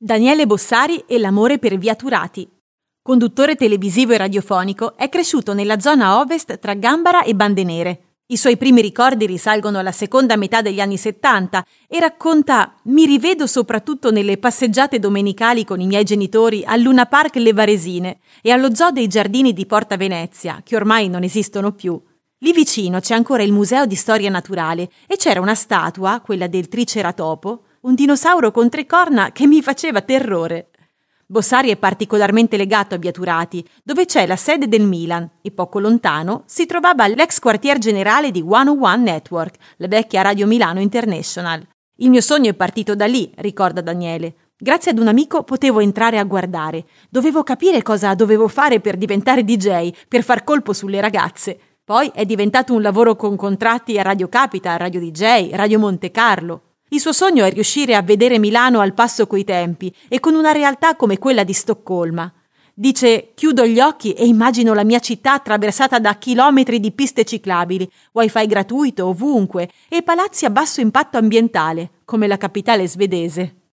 Daniele Bossari e l'amore per via Turati. Conduttore televisivo e radiofonico, è cresciuto nella zona ovest tra Gambara e Bande Nere. I suoi primi ricordi risalgono alla seconda metà degli anni 70 e racconta Mi rivedo soprattutto nelle passeggiate domenicali con i miei genitori al Luna Park Le Varesine e allo zoo dei giardini di Porta Venezia, che ormai non esistono più. Lì vicino c'è ancora il Museo di Storia Naturale e c'era una statua, quella del Triceratopo, un dinosauro con tre corna che mi faceva terrore. Bossari è particolarmente legato a Biaturati, dove c'è la sede del Milan e poco lontano si trovava l'ex quartier generale di 101 Network, la vecchia Radio Milano International. Il mio sogno è partito da lì, ricorda Daniele. Grazie ad un amico potevo entrare a guardare. Dovevo capire cosa dovevo fare per diventare DJ, per far colpo sulle ragazze. Poi è diventato un lavoro con contratti a Radio Capita, Radio DJ, Radio Monte Carlo. Il suo sogno è riuscire a vedere Milano al passo coi tempi e con una realtà come quella di Stoccolma. Dice: Chiudo gli occhi e immagino la mia città attraversata da chilometri di piste ciclabili, wifi gratuito ovunque e palazzi a basso impatto ambientale, come la capitale svedese.